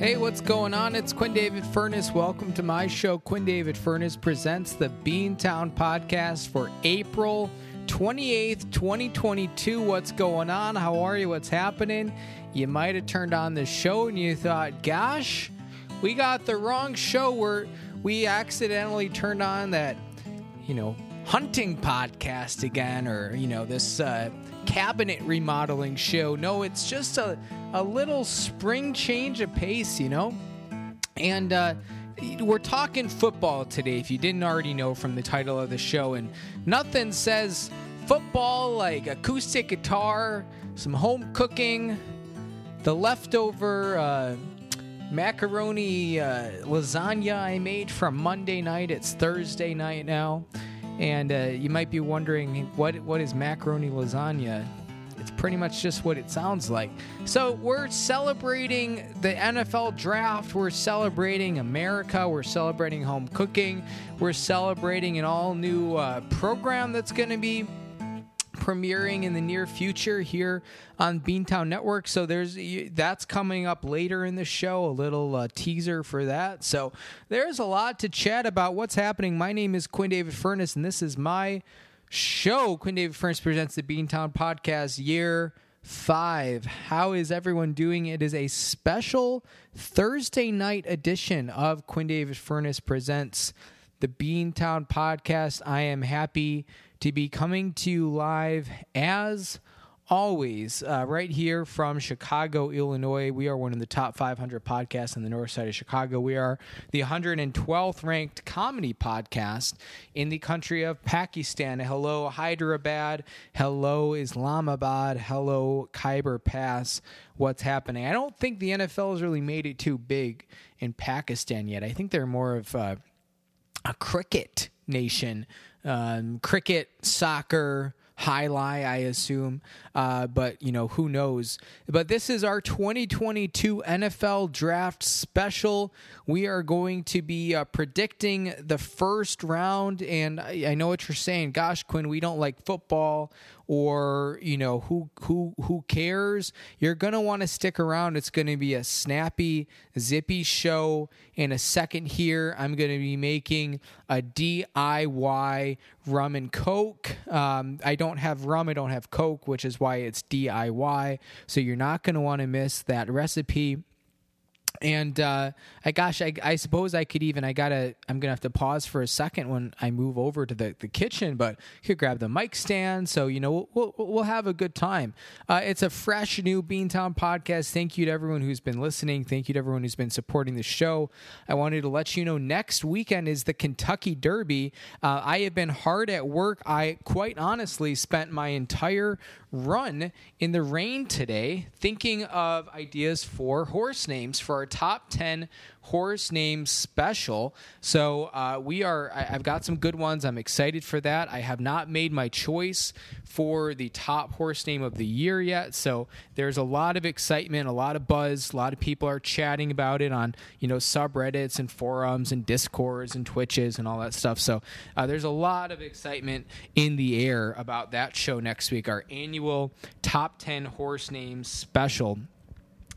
Hey, what's going on? It's Quinn David Furness. Welcome to my show. Quinn David Furness presents the Beantown podcast for April 28th, 2022. What's going on? How are you? What's happening? You might have turned on the show and you thought, gosh, we got the wrong show where we accidentally turned on that, you know, hunting podcast again or, you know, this uh, cabinet remodeling show. No, it's just a, a little spring change of pace, you know? And, uh, we're talking football today, if you didn't already know from the title of the show. And nothing says football like acoustic guitar, some home cooking, the leftover uh, macaroni uh, lasagna I made from Monday night. It's Thursday night now. And uh, you might be wondering what what is macaroni lasagna? It's pretty much just what it sounds like. So we're celebrating the NFL draft. We're celebrating America. We're celebrating home cooking. We're celebrating an all new uh, program that's going to be premiering in the near future here on Beantown Network. So there's that's coming up later in the show, a little uh, teaser for that. So there's a lot to chat about what's happening. My name is Quinn David Furness, and this is my show. Quinn David Furness presents the Beantown Podcast Year Five. How is everyone doing? It is a special Thursday night edition of Quinn David Furness presents the Beantown Podcast. I am happy to be coming to you live as always uh, right here from Chicago, Illinois. We are one of the top 500 podcasts in the north side of Chicago. We are the 112th ranked comedy podcast in the country of Pakistan. Hello, Hyderabad. Hello, Islamabad. Hello, Khyber Pass. What's happening? I don't think the NFL has really made it too big in Pakistan yet. I think they're more of uh, a cricket nation um, cricket, soccer, high lie, I assume. Uh, but, you know, who knows? But this is our 2022 NFL Draft Special. We are going to be uh, predicting the first round. And I, I know what you're saying. Gosh, Quinn, we don't like football or you know who who who cares? You're going to want to stick around. It's going to be a snappy zippy show in a second here. I'm going to be making a diy rum and coke. Um, i don't have rum i don't have coke which is why it's diy so you're not going to want to miss that recipe and uh, I gosh, I, I suppose I could even I gotta I'm gonna have to pause for a second when I move over to the, the kitchen, but could grab the mic stand. So you know we'll we'll, we'll have a good time. Uh, it's a fresh new Beantown podcast. Thank you to everyone who's been listening. Thank you to everyone who's been supporting the show. I wanted to let you know next weekend is the Kentucky Derby. Uh, I have been hard at work. I quite honestly spent my entire run in the rain today thinking of ideas for horse names for our top 10 horse name special. So uh, we are. I, have got some good ones. I'm excited for that. I have not made my choice for the top horse name of the year yet. So there's a lot of excitement, a lot of buzz. A lot of people are chatting about it on you know subreddits and forums and discords and twitches and all that stuff. So uh, there's a lot of excitement in the air about that show next week. Our annual top 10 horse names special.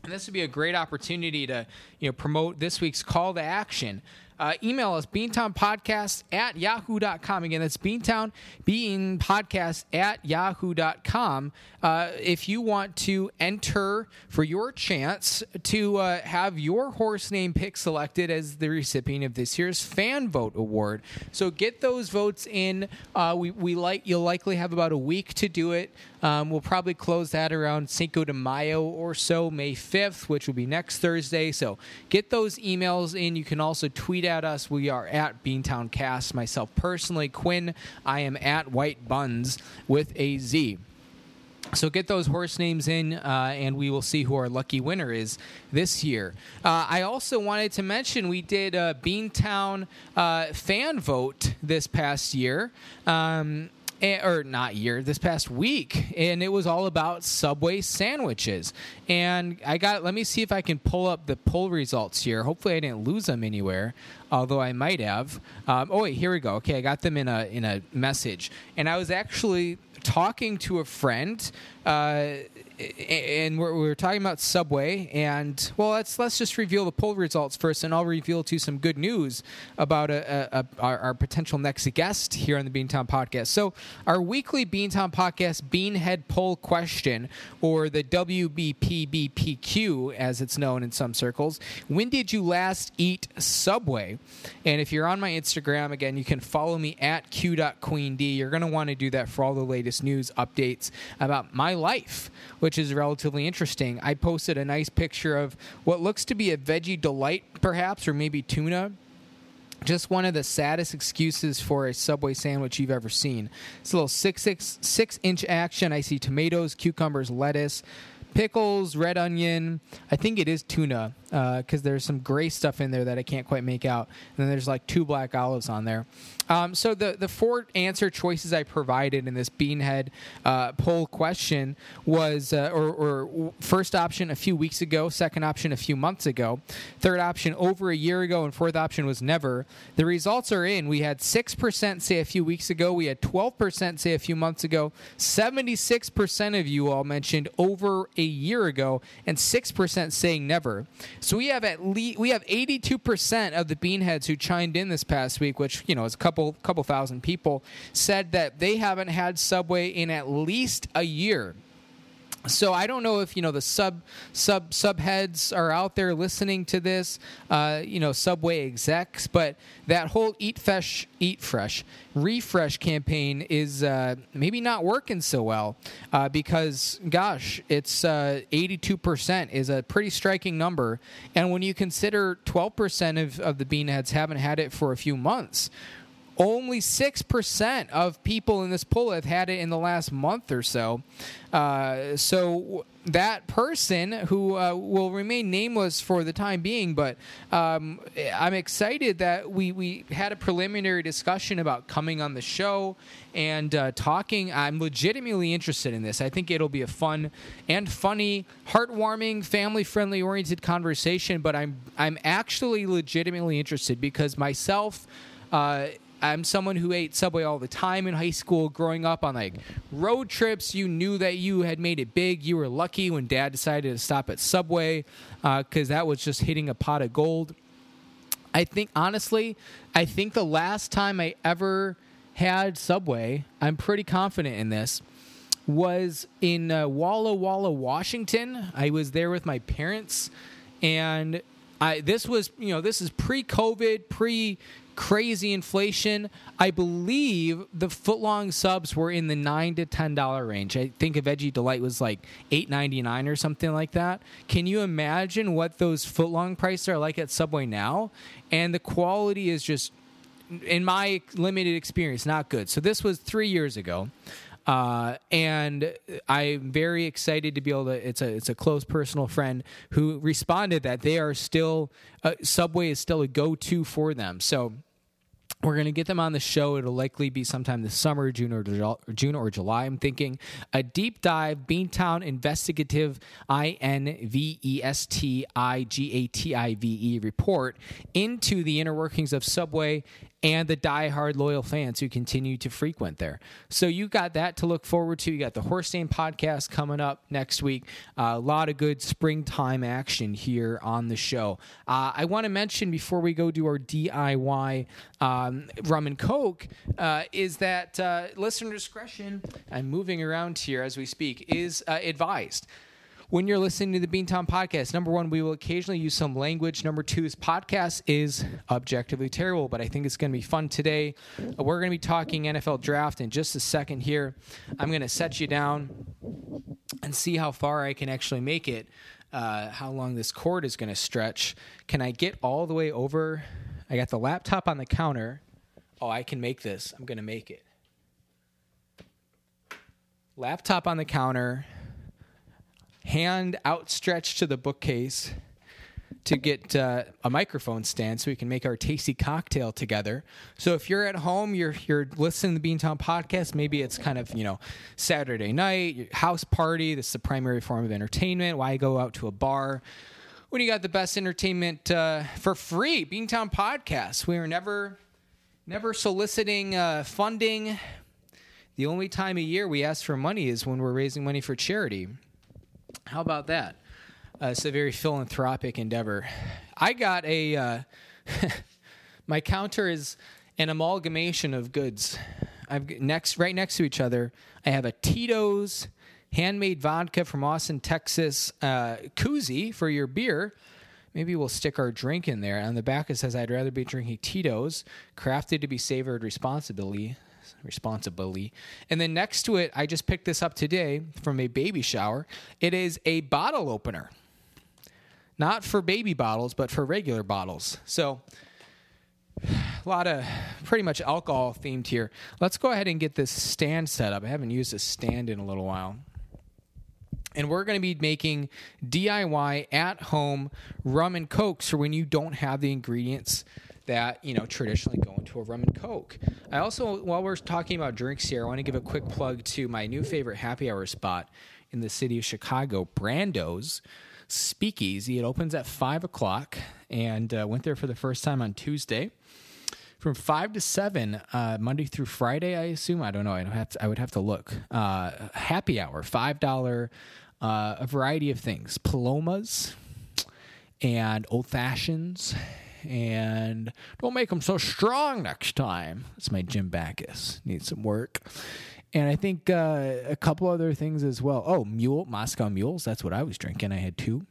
And this would be a great opportunity to you know promote this week's call to action. Uh, email us beantownpodcast at yahoo.com. Again, that's beantown, being podcast at yahoo.com. Uh, if you want to enter for your chance to uh, have your horse name pick selected as the recipient of this year's fan vote award. So get those votes in. Uh, we, we like You'll likely have about a week to do it. Um, we'll probably close that around Cinco de Mayo or so, May 5th, which will be next Thursday. So get those emails in. You can also tweet at us. We are at Beantown Cast. Myself personally, Quinn, I am at White Buns with a Z. So get those horse names in, uh, and we will see who our lucky winner is this year. Uh, I also wanted to mention we did a Beantown uh, fan vote this past year. Um, or not year, this past week, and it was all about Subway sandwiches. And I got, let me see if I can pull up the poll results here. Hopefully, I didn't lose them anywhere, although I might have. Um, oh wait, here we go. Okay, I got them in a in a message, and I was actually talking to a friend. Uh, and we're, we're talking about Subway, and well, let's let's just reveal the poll results first, and I'll reveal to you some good news about a, a, a, our, our, potential next guest here on the Beantown Podcast. So, our weekly Beantown Podcast Beanhead poll question, or the WBPBPQ as it's known in some circles: When did you last eat Subway? And if you're on my Instagram, again, you can follow me at q.queend. You're going to want to do that for all the latest news updates about my life which is relatively interesting. I posted a nice picture of what looks to be a veggie delight, perhaps, or maybe tuna just one of the saddest excuses for a Subway sandwich you've ever seen. It's a little six six six inch action. I see tomatoes, cucumbers, lettuce, pickles, red onion. I think it is tuna because uh, there's some gray stuff in there that I can't quite make out. And then there's like two black olives on there. Um, so the the four answer choices I provided in this Beanhead uh, poll question was, uh, or, or, first option a few weeks ago, second option a few months ago, third option over a year ago, and fourth option was never. The results are in. We had six percent say a few weeks ago. We had twelve percent say a few months ago. Seventy six percent of you all mentioned over a year ago, and six percent saying never. So we have at least we have 82% of the beanheads who chimed in this past week, which you know is a couple couple thousand people, said that they haven't had Subway in at least a year. So I don't know if you know the sub sub subheads are out there listening to this, uh, you know Subway execs, but that whole eat fresh, eat fresh, refresh campaign is uh, maybe not working so well uh, because gosh, it's uh, eighty-two percent is a pretty striking number, and when you consider twelve percent of of the beanheads haven't had it for a few months only 6% of people in this poll have had it in the last month or so. Uh, so that person who uh, will remain nameless for the time being, but um, I'm excited that we, we had a preliminary discussion about coming on the show and uh, talking. I'm legitimately interested in this. I think it'll be a fun and funny, heartwarming, family friendly oriented conversation, but I'm, I'm actually legitimately interested because myself, uh, I'm someone who ate Subway all the time in high school, growing up on like road trips. You knew that you had made it big. You were lucky when dad decided to stop at Subway because uh, that was just hitting a pot of gold. I think, honestly, I think the last time I ever had Subway, I'm pretty confident in this, was in uh, Walla Walla, Washington. I was there with my parents, and I this was you know this is pre-COVID, pre crazy inflation. I believe the footlong subs were in the nine to ten dollar range. I think a veggie delight was like eight ninety nine or something like that. Can you imagine what those footlong prices are like at Subway now? And the quality is just, in my limited experience, not good. So this was three years ago. Uh, and I'm very excited to be able to. It's a it's a close personal friend who responded that they are still uh, Subway is still a go to for them. So we're going to get them on the show. It'll likely be sometime this summer, June or June or July. I'm thinking a deep dive Beantown investigative I N V E S T I G A T I V E report into the inner workings of Subway and the die-hard loyal fans who continue to frequent there. So you got that to look forward to. You got the Horse Name podcast coming up next week. Uh, a lot of good springtime action here on the show. Uh, I want to mention before we go do our DIY um, rum and coke uh, is that uh, listener discretion. I'm moving around here as we speak. Is uh, advised when you're listening to the Beantown podcast. Number one, we will occasionally use some language. Number two, this podcast is objectively terrible, but I think it's going to be fun today. We're going to be talking NFL draft in just a second here. I'm going to set you down and see how far I can actually make it, uh, how long this cord is going to stretch. Can I get all the way over? I got the laptop on the counter. Oh, I can make this. I'm going to make it. Laptop on the counter hand outstretched to the bookcase to get uh, a microphone stand so we can make our tasty cocktail together. So if you're at home, you're you're listening to the Beantown podcast. Maybe it's kind of you know Saturday night house party. This is the primary form of entertainment. Why go out to a bar when you got the best entertainment uh, for free? Beantown podcast. We are never never soliciting uh, funding. The only time a year we ask for money is when we're raising money for charity. How about that? Uh, it's a very philanthropic endeavor. I got a. Uh, my counter is an amalgamation of goods. I've next right next to each other. I have a Tito's handmade vodka from Austin, Texas, uh, koozie for your beer. Maybe we'll stick our drink in there. On the back it says, "I'd rather be drinking Tito's, crafted to be savored responsibly." Responsibly. And then next to it, I just picked this up today from a baby shower. It is a bottle opener, not for baby bottles, but for regular bottles. So a lot of pretty much alcohol themed here. Let's go ahead and get this stand set up. I haven't used a stand in a little while. And we're going to be making DIY at home rum and cokes for when you don't have the ingredients that you know traditionally go into a rum and coke. I also, while we're talking about drinks here, I want to give a quick plug to my new favorite happy hour spot in the city of Chicago, Brando's Speakeasy. It opens at five o'clock, and uh, went there for the first time on Tuesday from five to seven, uh, Monday through Friday. I assume. I don't know. I don't have. To, I would have to look. Uh, happy hour, five dollar. Uh, a variety of things, palomas and old fashions, and don't make them so strong next time. That's my Jim Backus. Needs some work. And I think uh, a couple other things as well. Oh, mule, Moscow mules. That's what I was drinking. I had two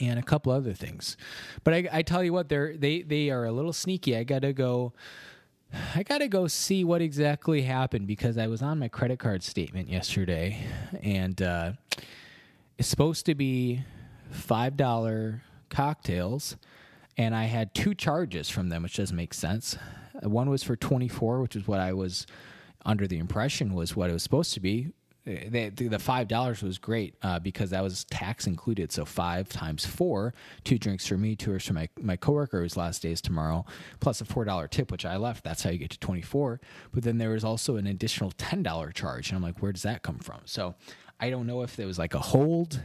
and a couple other things. But I, I tell you what, they're they they are a little sneaky. I gotta go. I gotta go see what exactly happened because I was on my credit card statement yesterday, and uh, it's supposed to be five dollar cocktails, and I had two charges from them, which doesn't make sense. One was for twenty four, which is what I was under the impression was what it was supposed to be the, the five dollars was great uh, because that was tax included. So five times four, two drinks for me, two for my my coworker whose last day is tomorrow, plus a four dollar tip which I left. That's how you get to twenty four. But then there was also an additional ten dollar charge, and I'm like, where does that come from? So I don't know if there was like a hold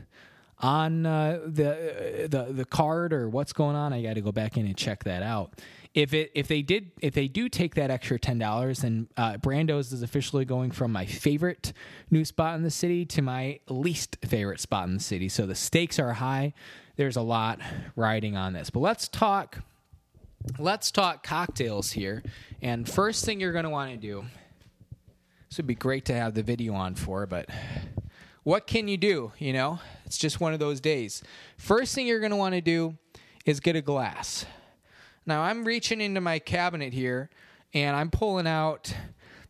on uh, the the the card or what's going on. I got to go back in and check that out if it if they did if they do take that extra ten dollars, then uh, Brando's is officially going from my favorite new spot in the city to my least favorite spot in the city. So the stakes are high. There's a lot riding on this. But let's talk. Let's talk cocktails here. And first thing you're going to want to do. This would be great to have the video on for, but what can you do? You know, it's just one of those days. First thing you're going to want to do is get a glass. Now I'm reaching into my cabinet here and I'm pulling out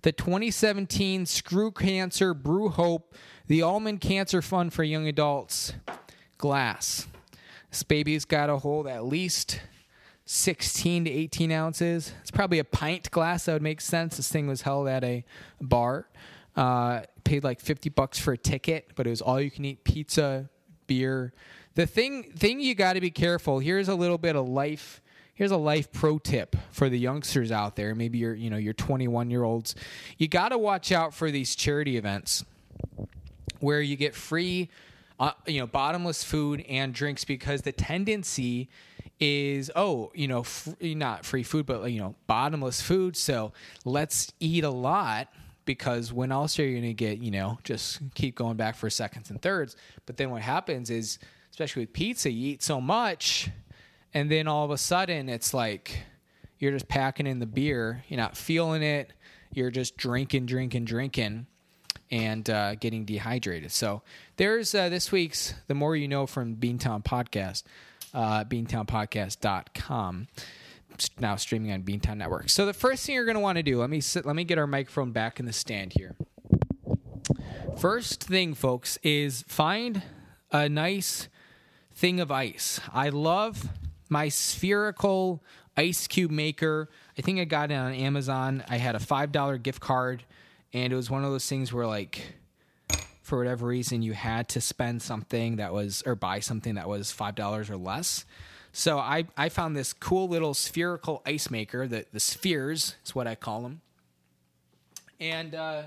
the 2017 Screw Cancer Brew Hope, the Ulman Cancer Fund for Young Adults glass. This baby's got to hold at least 16 to 18 ounces. It's probably a pint glass. That would make sense. This thing was held at a bar. Uh, paid like 50 bucks for a ticket, but it was all you can eat pizza, beer. The thing thing you got to be careful. Here's a little bit of life here's a life pro tip for the youngsters out there maybe you're you know you're 21 year olds you got to watch out for these charity events where you get free uh, you know bottomless food and drinks because the tendency is oh you know not free food but you know bottomless food so let's eat a lot because when else are you going to get you know just keep going back for seconds and thirds? But then what happens is especially with pizza you eat so much and then all of a sudden it's like you're just packing in the beer you're not feeling it you're just drinking drinking drinking and uh, getting dehydrated. So there's uh, this week's the more you know from beantown podcast uh, beantownpodcast.com now streaming on beantown network so the first thing you're going to want to do let me sit, let me get our microphone back in the stand here first thing folks is find a nice thing of ice i love my spherical ice cube maker. I think I got it on Amazon. I had a $5 gift card, and it was one of those things where, like, for whatever reason, you had to spend something that was, or buy something that was $5 or less. So I, I found this cool little spherical ice maker, the, the spheres is what I call them. And uh,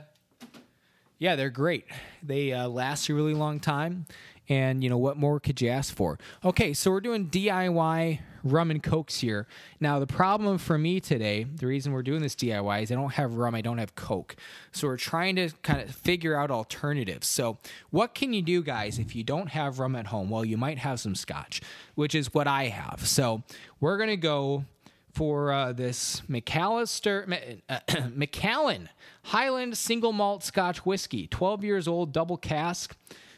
yeah, they're great. They uh, last a really long time And, you know, what more could you ask for? Okay, so we're doing DIY rum and cokes here. Now, the problem for me today, the reason we're doing this DIY is I don't have rum, I don't have coke. So we're trying to kind of figure out alternatives. So, what can you do, guys, if you don't have rum at home? Well, you might have some scotch, which is what I have. So, we're going to go for uh, this McAllister uh, Macallan Highland single malt Scotch whiskey, 12 years old, double cask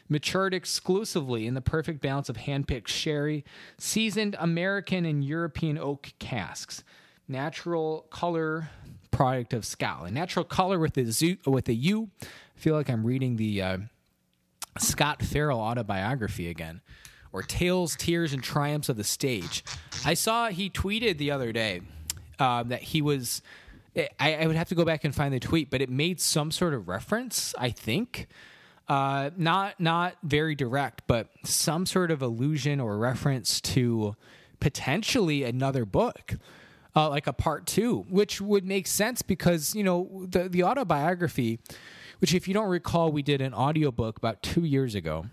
matured exclusively in the perfect balance of handpicked sherry, seasoned American and European oak casks. Natural color product of Scotland. Natural color with a with a U. I feel like I'm reading the uh, Scott Farrell autobiography again, or Tales, Tears, and Triumphs of the Stage. I saw he tweeted the other day uh, that he was. I, I would have to go back and find the tweet, but it made some sort of reference, I think, uh, not not very direct, but some sort of allusion or reference to potentially another book, uh, like a part two, which would make sense because you know the the autobiography, which if you don't recall, we did an audiobook about two years ago.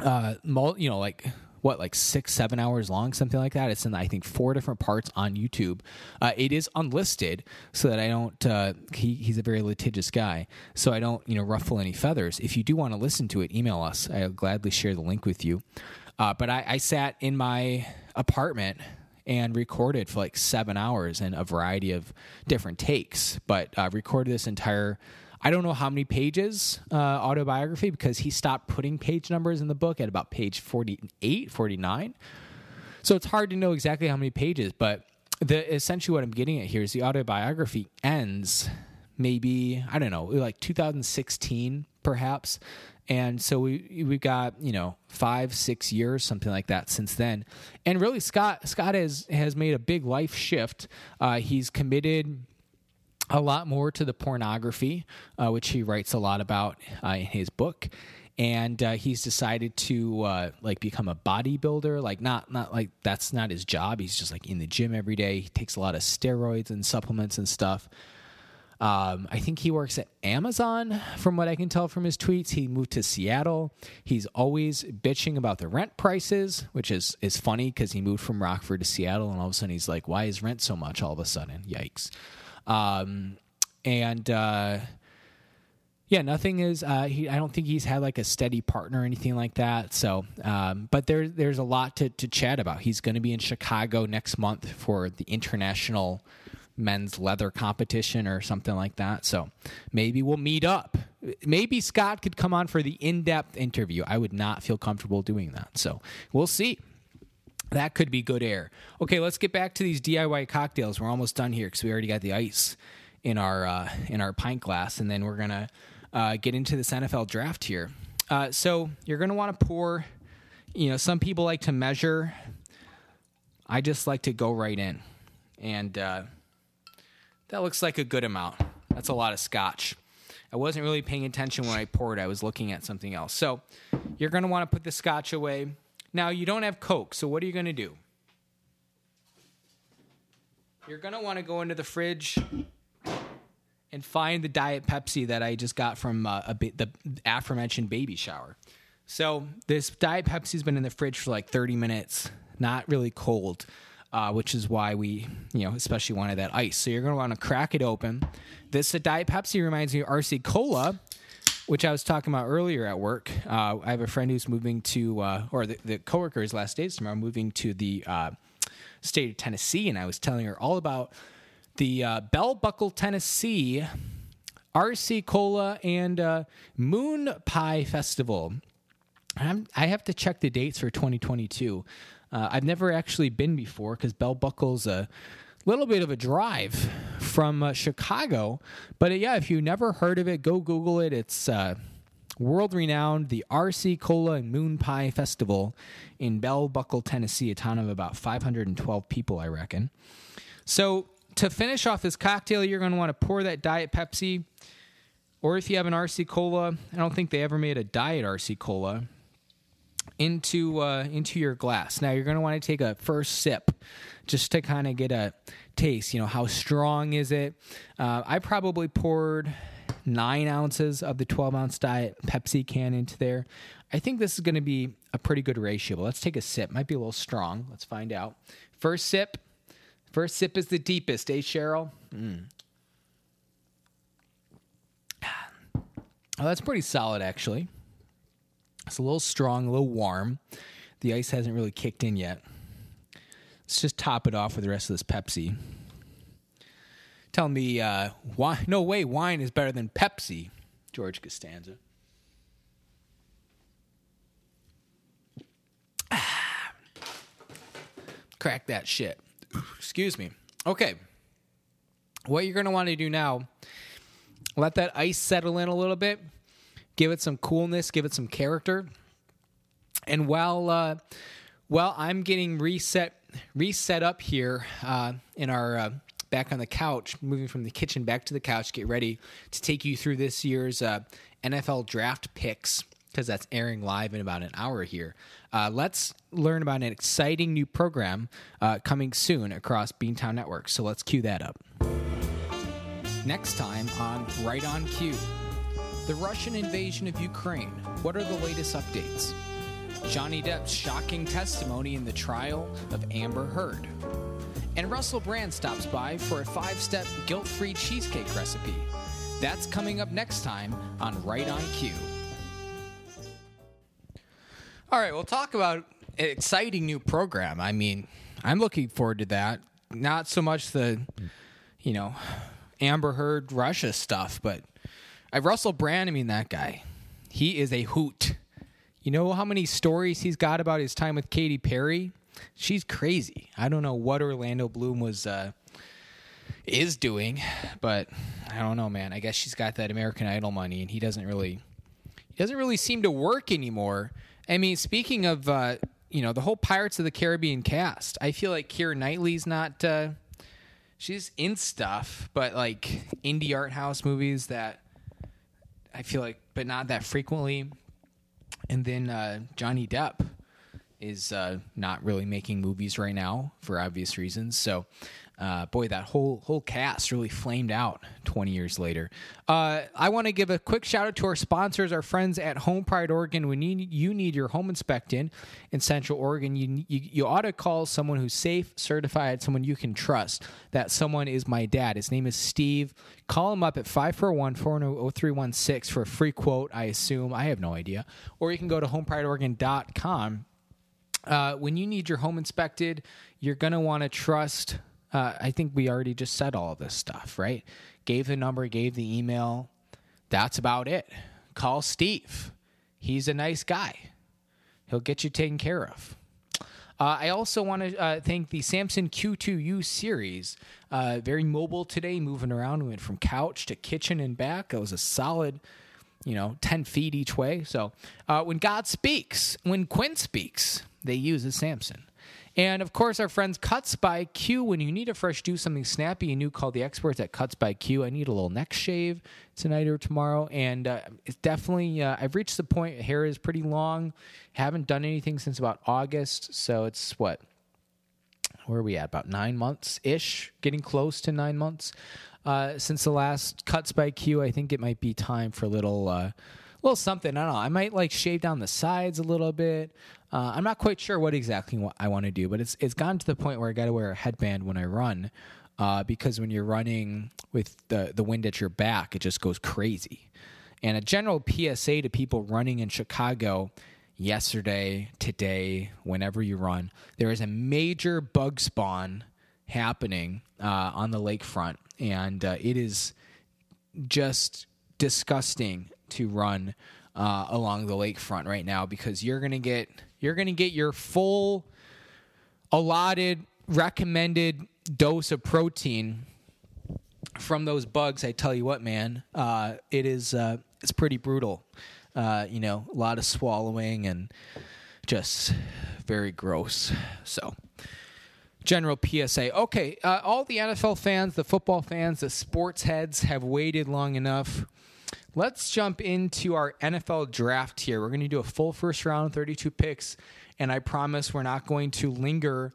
Uh, you know, like what like six seven hours long something like that? It's in i think four different parts on youtube. Uh, it is unlisted so that i don't uh, he, he's a very litigious guy. So i don't you know ruffle any feathers. If you do want to listen to it email us. I'll gladly share the link with you. Uh, but I, I sat in my apartment and recorded for like seven hours and a variety of different takes but uh, recorded this entire I don't know how many pages uh, autobiography because he stopped putting page numbers in the book at about page 48, 49. So it's hard to know exactly how many pages, but the essentially what I'm getting at here is the autobiography ends maybe I don't know like 2016 perhaps, and so we we've got you know five six years something like that since then, and really Scott Scott has has made a big life shift. Uh, he's committed a lot more to the pornography, uh, which he writes a lot about uh, in his book. And uh, he's decided to uh, like become a bodybuilder. Like not not like that's not his job. He's just like in the gym every day. He takes a lot of steroids and supplements and stuff. Um, I think he works at Amazon, from what I can tell from his tweets. He moved to Seattle. He's always bitching about the rent prices, which is is funny because he moved from Rockford to Seattle, and all of a sudden he's like, "Why is rent so much?" All of a sudden, yikes! Um, and uh, yeah, nothing is. Uh, he, I don't think he's had like a steady partner or anything like that. So, um, but there's there's a lot to to chat about. He's going to be in Chicago next month for the international men's leather competition or something like that. So maybe we'll meet up. Maybe Scott could come on for the in depth interview. I would not feel comfortable doing that. So we'll see. That could be good air. Okay, let's get back to these DIY cocktails. We're almost done here because we already got the ice in our uh, in our pint glass, and then we're gonna uh, get into this NFL draft here. Uh, so you're gonna want to pour. You know, some people like to measure. I just like to go right in, and uh, that looks like a good amount. That's a lot of scotch. I wasn't really paying attention when I poured. I was looking at something else. So you're gonna want to put the scotch away now, you don't have Coke, so what are you going to do? You're going to want to go into the fridge and find the Diet Pepsi that I just got from uh, the aforementioned baby shower. So, this Diet Pepsi's been in the fridge for like 30 minutes, not really cold. Uh, which is why we, you know, especially wanted that ice. So you're going to want to crack it open. This Diet Pepsi reminds me of RC Cola, which I was talking about earlier at work. Uh, I have a friend who's moving to, uh, or the, the coworker's last days tomorrow, moving to the uh, state of Tennessee, and I was telling her all about the uh, Bell Buckle, Tennessee RC Cola and uh, Moon Pie Festival. I'm, i have to check the dates for 2022. Uh, I've never actually been before because Bell Buckle's a little bit of a drive from uh, Chicago. But uh, yeah, if you never heard of it, go Google it. It's uh, world renowned, the RC Cola and Moon Pie Festival in Bell Buckle, Tennessee, a town of about 512 people, I reckon. So to finish off this cocktail, you're going to want to pour that Diet Pepsi. Or if you have an RC Cola, I don't think they ever made a Diet RC Cola into uh, into your glass. Now you're going to want to take a first sip just to kind of get a taste. You know, how strong is it? Uh, I probably poured nine ounces of the 12 ounce diet Pepsi can into there. I think this is going to be a pretty good ratio. But let's take a sip. Might be a little strong. Let's find out. First sip. First sip is the deepest, eh, Cheryl? Mm. Oh, that's pretty solid, actually. It's a little strong, a little warm. The ice hasn't really kicked in yet. Let's just top it off with the rest of this Pepsi. Tell me, uh, why? No way, wine is better than Pepsi. George Costanza. Crack that shit. Excuse me. Okay. What you're going to want to do now, let that ice settle in a little bit, give it some coolness, give it some character. And while uh, while I'm getting reset reset up here uh, in our uh, back on the couch, moving from the kitchen back to the couch, get ready to take you through this year's uh, NFL draft picks because that's airing live in about an hour here. Uh, let's learn about an exciting new program uh, coming soon across Beantown Network. So let's cue that up. Next time on Right on Cue the Russian invasion of Ukraine. What are the latest updates? Johnny Depp's shocking testimony in the trial of Amber Heard. And Russell Brand stops by for a five step guilt free cheesecake recipe. That's coming up next time on Right on Cue. All right, we'll talk about an exciting new program. I mean, I'm looking forward to that. Not so much the, you know, Amber Heard Russia stuff, but I Russell Brand. I mean, that guy, he is a hoot. You know how many stories he's got about his time with Katy Perry? She's crazy. I don't know what Orlando Bloom was uh, is doing, but I don't know, man. I guess she's got that American Idol money, and he doesn't really he doesn't really seem to work anymore. I mean, speaking of, uh, you know, the whole Pirates of the Caribbean cast, I feel like Keira Knightley's not. Uh, she's in stuff, but like indie art house movies that I feel like, but not that frequently. And then uh, Johnny Depp is uh, not really making movies right now for obvious reasons. So uh, boy, that whole whole cast really flamed out 20 years later. Uh, I want to give a quick shout out to our sponsors, our friends at Home Pride Oregon. When you, you need your home inspected in Central Oregon, you, you, you ought to call someone who's safe, certified, someone you can trust. That someone is my dad. His name is Steve. Call him up at 541 400 0316 for a free quote, I assume. I have no idea. Or you can go to homeprideoregon.com. Uh, when you need your home inspected, you're going to want to trust uh, I think we already just said all this stuff, right? Gave the number, gave the email. That's about it. Call Steve. He's a nice guy. He'll get you taken care of. Uh, I also want to uh, thank the Samson Q2U series. Uh, very mobile today, moving around. We went from couch to kitchen and back. It was a solid, you know, 10 feet each way. So uh, when God speaks, when Quinn speaks, they use a Samson. And of course, our friends Cuts by Q. When you need a fresh do something snappy and new, call the experts at Cuts by Q. I need a little neck shave tonight or tomorrow, and uh, it's definitely uh, I've reached the point. Hair is pretty long. Haven't done anything since about August, so it's what where are we at? About nine months ish, getting close to nine months uh, since the last Cuts by Q. I think it might be time for a little. Uh, little something. I don't know. I might like shave down the sides a little bit. Uh, I'm not quite sure what exactly I want to do, but it's it's gotten to the point where I got to wear a headband when I run, uh, because when you're running with the the wind at your back, it just goes crazy. And a general PSA to people running in Chicago yesterday, today, whenever you run, there is a major bug spawn happening uh, on the lakefront, and uh, it is just disgusting to run uh, along the lakefront right now because you're gonna get you're gonna get your full allotted recommended dose of protein from those bugs. I tell you what, man, uh, it is uh, it's pretty brutal. Uh, you know, a lot of swallowing and just very gross. So general PSA. Okay, uh, all the NFL fans, the football fans, the sports heads have waited long enough. Let's jump into our NFL draft here. We're going to do a full first round, 32 picks, and I promise we're not going to linger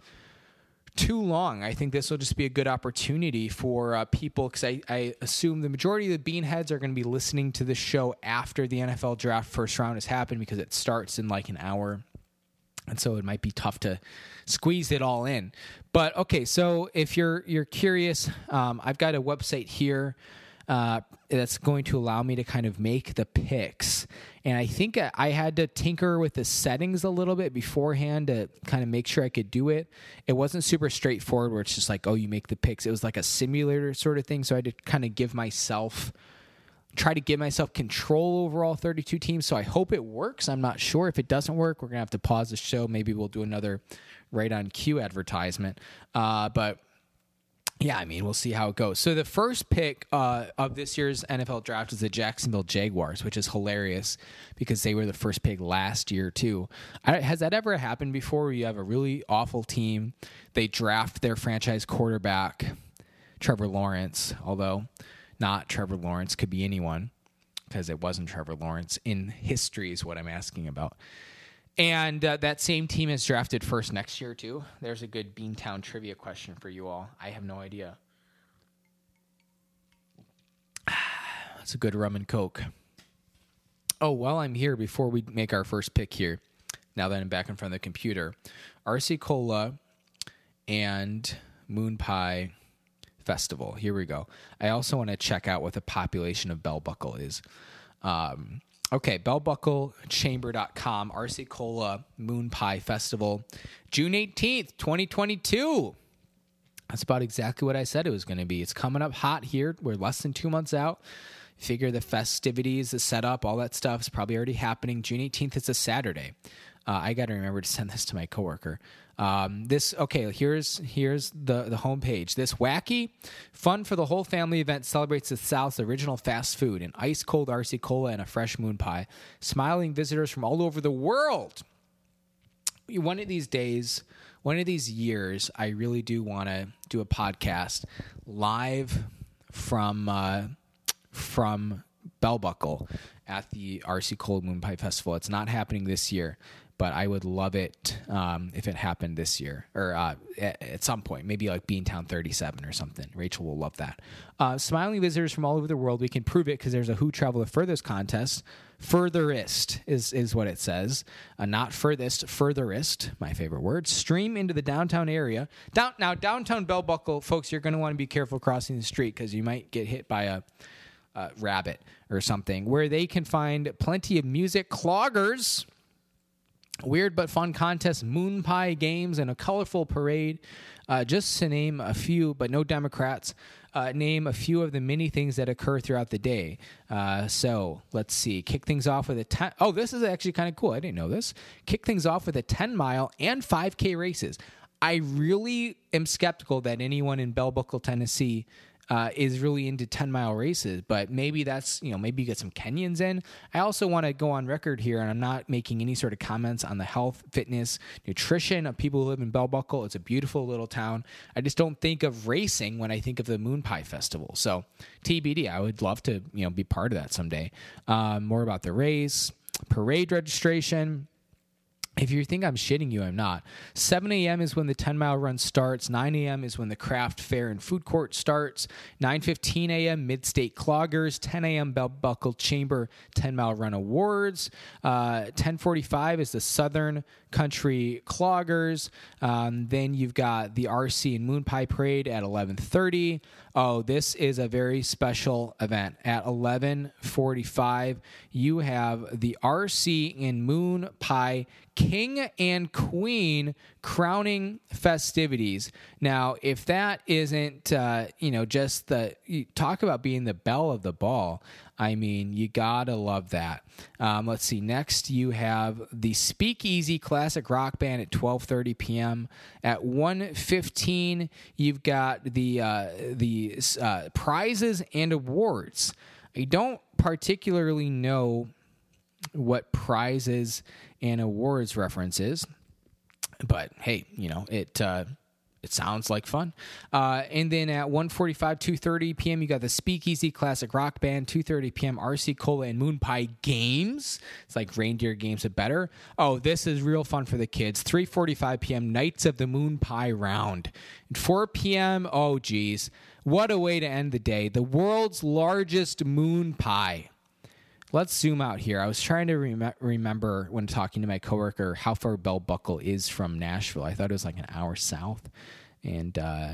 too long. I think this will just be a good opportunity for uh, people because I, I assume the majority of the beanheads are going to be listening to the show after the NFL draft first round has happened because it starts in like an hour. And so it might be tough to squeeze it all in. But okay, so if you're you're curious, um, I've got a website here uh, that's going to allow me to kind of make the picks. And I think I had to tinker with the settings a little bit beforehand to kind of make sure I could do it. It wasn't super straightforward where it's just like, oh, you make the picks. It was like a simulator sort of thing. So I had to kind of give myself try to give myself control over all 32 teams. So I hope it works. I'm not sure. If it doesn't work, we're going to have to pause the show. Maybe we'll do another right on cue advertisement. Uh, but yeah, I mean, we'll see how it goes. So the first pick uh, of this year's NFL draft is the Jacksonville Jaguars, which is hilarious because they were the first pick last year too. I, has that ever happened before? Where you have a really awful team, they draft their franchise quarterback, Trevor Lawrence, although not Trevor Lawrence, could be anyone because it wasn't Trevor Lawrence in history is what I'm asking about. And uh, that same team is drafted first next year, too. There's a good Beantown trivia question for you all. I have no idea. That's a good rum and coke. Oh, while I'm here, before we make our first pick here, now that I'm back in front of the computer, RC Cola and Moon Pie Festival. Here we go. I also want to check out what the population of Bell Buckle is. Um, Okay, bellbucklechamber.com, RC Cola Moon Pie Festival, June 18th, 2022. That's about exactly what I said it was going to be. It's coming up hot here. We're less than two months out. Figure the festivities, the setup, all that stuff is probably already happening. June 18th is a Saturday. Uh, I got to remember to send this to my coworker. Um, this okay. Here's here's the the homepage. This wacky, fun for the whole family event celebrates the South's original fast food: an ice cold RC cola and a fresh moon pie. Smiling visitors from all over the world. One of these days, one of these years, I really do want to do a podcast live from uh, from Bell Buckle at the RC Cola Moon Pie Festival. It's not happening this year, but I would love it um, if it happened this year or uh, at, at, some point, maybe like Beantown 37 or something. Rachel will love that. Uh, smiling visitors from all over the world, we can prove it because there's a Who Travel the Furthest contest. Furthest is, is what it says. Uh, not furthest, furthest, my favorite word. Stream into the downtown area. Down, now, downtown Bell Buckle, folks, you're going to want to be careful crossing the street because you might get hit by a rabbit or something, where they can find plenty of music cloggers weird but fun contest, moon pie games, and a colorful parade. Uh, just to name a few, but no Democrats. Uh, name a few of the many things that occur throughout the day. Uh, so let's see. Kick things off with a 10. Oh, this is actually kind of cool. I didn't know this. Kick things off with a 10 mile and 5K races. I really am skeptical that anyone in Bell Buckle, Tennessee uh, is really into 10 mile races, but maybe that's, you know, maybe you get some Kenyans in. I also want to go on record here, and I'm not making any sort of comments on the health, fitness, nutrition of people who live in Bell Buckle. It's a beautiful little town. I just don't think of racing when I think of the Moon Pie Festival. So TBD, I would love to, you know, be part of that someday. Um, more about the race, parade registration if you think I'm shitting you, I'm not. 7 a.m. is when the 10 mile run starts. 9 a.m. is when the craft fair and food court starts. 9:15 a.m. Mid State Cloggers. 10 a.m. Bell Buckle Chamber 10 mile run awards. Uh, 10:45 is the Southern Country Cloggers. Um, then you've got the RC and Moon Pie Parade at 11:30. Oh, this is a very special event. At 11:45, you have the RC and Moon Pie King and Queen crowning festivities. Now, if that isn't, uh, you know, just the talk about being the belle of the ball. I mean, you gotta love that. Um, let's see. Next, you have the Speakeasy Classic Rock Band at 12:30 p.m. At 1:15, you've got the uh, the uh, prizes and awards. I don't particularly know what prizes and awards references, but hey, you know it. Uh, it sounds like fun. Uh, and then at 1:45, 2:30 p.m. you got the Speakeasy Classic Rock Band. 2:30 p.m. RC Cola and Moon Pie Games. It's like reindeer games, but better. Oh, this is real fun for the kids. 3:45 p.m. Knights of the Moon Pie Round. And 4 p.m. Oh, geez, what a way to end the day! The world's largest moon pie. Let's zoom out here. I was trying to rem- remember when talking to my coworker how far Bell Buckle is from Nashville. I thought it was like an hour south, and uh,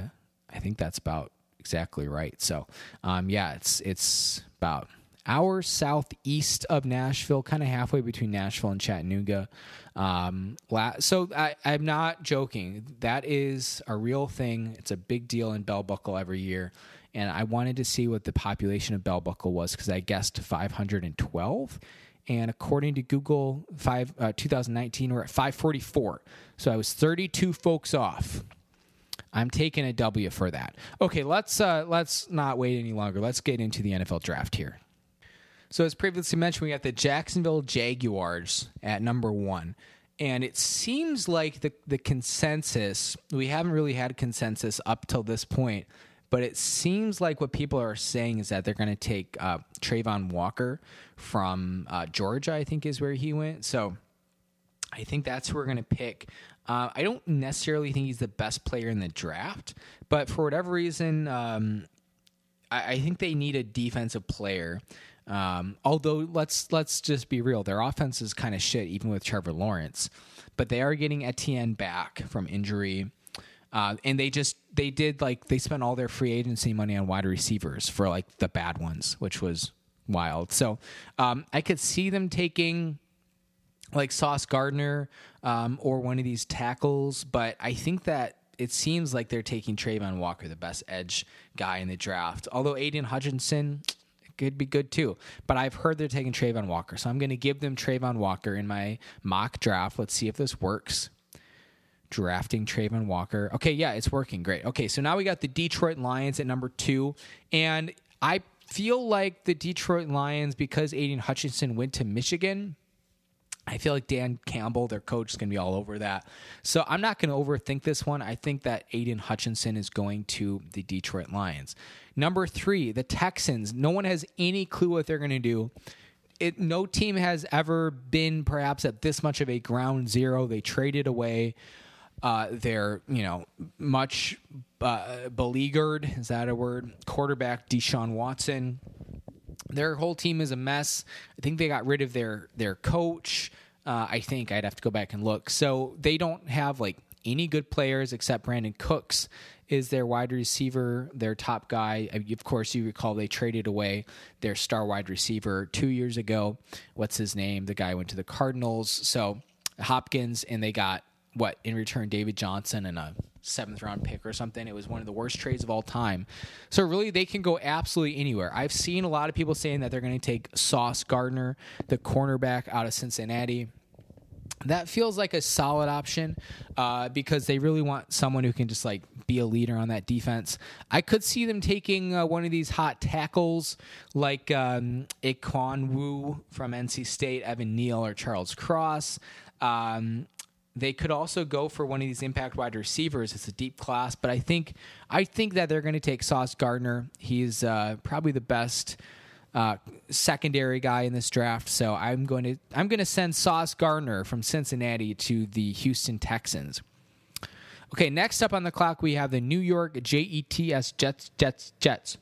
I think that's about exactly right. So, um, yeah, it's it's about hour southeast of Nashville, kind of halfway between Nashville and Chattanooga. Um, so I, I'm not joking. That is a real thing. It's a big deal in Bell Buckle every year and I wanted to see what the population of Bell Buckle was because I guessed 512. And according to Google, five, uh, 2019, we're at 544. So I was 32 folks off. I'm taking a W for that. Okay, let's uh, let's not wait any longer. Let's get into the NFL draft here. So as previously mentioned, we got the Jacksonville Jaguars at number one. And it seems like the, the consensus, we haven't really had consensus up till this point, but it seems like what people are saying is that they're going to take uh, Travon Walker from uh, Georgia, I think is where he went. So I think that's who we're going to pick. Uh, I don't necessarily think he's the best player in the draft, but for whatever reason, um, I, I, think they need a defensive player. Um, although let's let's just be real, their offense is kind of shit, even with Trevor Lawrence. But they are getting Etienne back from injury. Uh, and they just they did like they spent all their free agency money on wide receivers for like the bad ones, which was wild. So um, I could see them taking like Sauce Gardner um, or one of these tackles, but I think that it seems like they're taking Travon Walker, the best edge guy in the draft. Although Aidan Hutchinson could be good too, but I've heard they're taking Travon Walker, so I'm going to give them Travon Walker in my mock draft. Let's see if this works drafting Travon Walker. Okay, yeah, it's working great. Okay, so now we got the Detroit Lions at number two, and I feel like the Detroit Lions because Aidan Hutchinson went to Michigan. I feel like Dan Campbell, their coach, is going to be all over that. So I'm not going to overthink this one. I think that Aidan Hutchinson is going to the Detroit Lions. Number three, the Texans. No one has any clue what they're going to do. It, no team has ever been perhaps at this much of a ground zero. They traded away uh, their, you know, much uh, beleaguered, is that a word? Quarterback Deshaun Watson. Their whole team is a mess. I think they got rid of their their coach. Uh, I think I'd have to go back and look. So they don't have like any good players except Brandin Cooks is their wide receiver, their top guy. Of course, you recall they traded away their star wide receiver two years ago. What's his name? The guy went to the Cardinals. So Hopkins, and they got what in return David Johnson and a seventh round pick or something. It was one of the worst trades of all time. So really, they can go absolutely anywhere. I've seen a lot of people saying that they're going to take Sauce Gardner, the cornerback out of Cincinnati. That feels like a solid option uh, because they really want someone who can just like be a leader on that defense. I could see them taking uh, one of these hot tackles like um, Ekwonu from NC State, Evan Neal, or Charles Cross. Um, they could also go for one of these impact wide receivers. It's a deep class, but I think I think that they're going to take Sauce Gardner. He's uh, probably the best uh, secondary guy in this draft. So I'm going to I'm going to send Sauce Gardner from Cincinnati to the Houston Texans. Okay, next up on the clock we have the New York Jets Jets Jets Jets,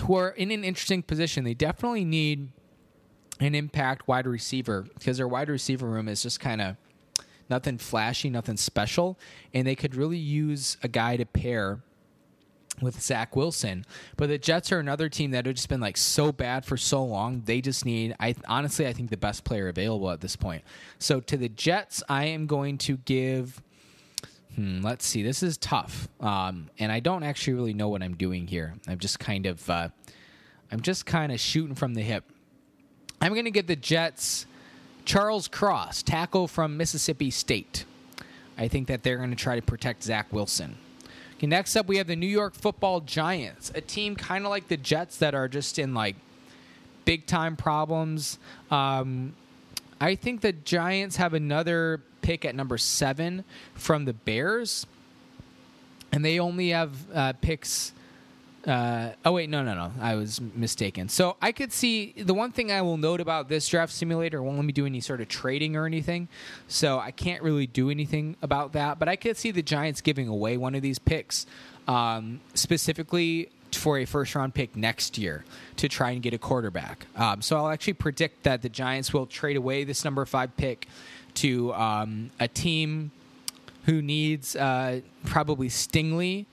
who are in an interesting position. They definitely need an impact wide receiver because their wide receiver room is just kind of nothing flashy, nothing special, and they could really use a guy to pair with Zach Wilson. But the Jets are another team that have just been like so bad for so long. They just need I honestly I think the best player available at this point. So to the Jets, I am going to give hmm, let's see. This is tough. Um, and I don't actually really know what I'm doing here. I'm just kind of uh, I'm just kind of shooting from the hip. I'm going to give the Jets Charles Cross, tackle from Mississippi State. I think that they're going to try to protect Zach Wilson. Okay, next up, we have the New York Football Giants, a team kind of like the Jets that are just in like big time problems. Um, I think the Giants have another pick at number seven from the Bears, and they only have uh, picks. Uh, oh wait, no, no, no. I was mistaken. So I could see the one thing I will note about this draft simulator won't let me do any sort of trading or anything, so I can't really do anything about that. But I could see the Giants giving away one of these picks, um, specifically for a first round pick next year to try and get a quarterback. Um, so I'll actually predict that the Giants will trade away this number five pick to um, a team who needs uh, probably Stingley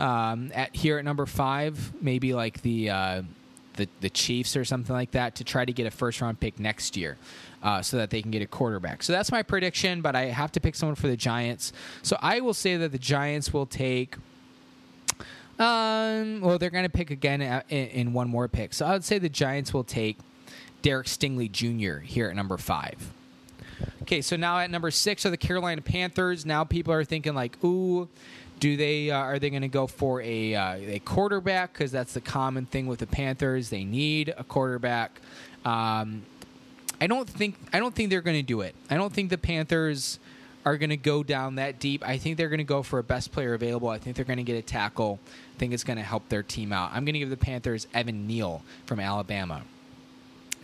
um, at here at number five, maybe like the, uh, the the Chiefs or something like that, to try to get a first round pick next year. Uh, so that they can get a quarterback. So that's my prediction, but I have to pick someone for the Giants. So I will say that the Giants will take um, well, they're going to pick again in, in, one more pick. So I would say the Giants will take Derek Stingley Jr. here at number five. Okay, so now at number six are the Carolina Panthers. Now people are thinking like, ooh, do they uh, are they going to go for a uh, a quarterback? Because that's the common thing with the Panthers. They need a quarterback. Um, I don't think I don't think they're going to do it. I don't think the Panthers are going to go down that deep. I think they're going to go for a best player available. I think they're going to get a tackle. I think it's going to help their team out. I'm going to give the Panthers Evan Neal from Alabama.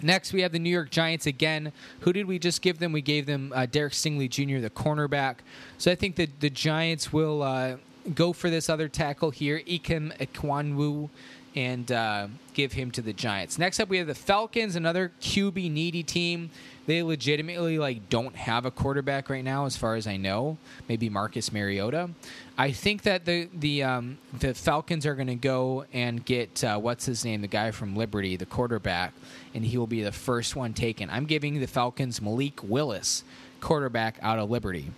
Next, we have the New York Giants again. Who did we just give them? We gave them uh, Derek Stingley Jr., the cornerback. So I think that the Giants will uh, go for this other tackle here, Ikem Ekwonu, and uh, give him to the Giants. Next up, we have the Falcons, another QB needy team they legitimately like don't have a quarterback right now, as far as I know. Maybe Marcus Mariota. I think that the the um, the Falcons are going to go and get uh, what's his name, the guy from Liberty, the quarterback, and he will be the first one taken. I'm giving the Falcons Malik Willis, quarterback out of Liberty.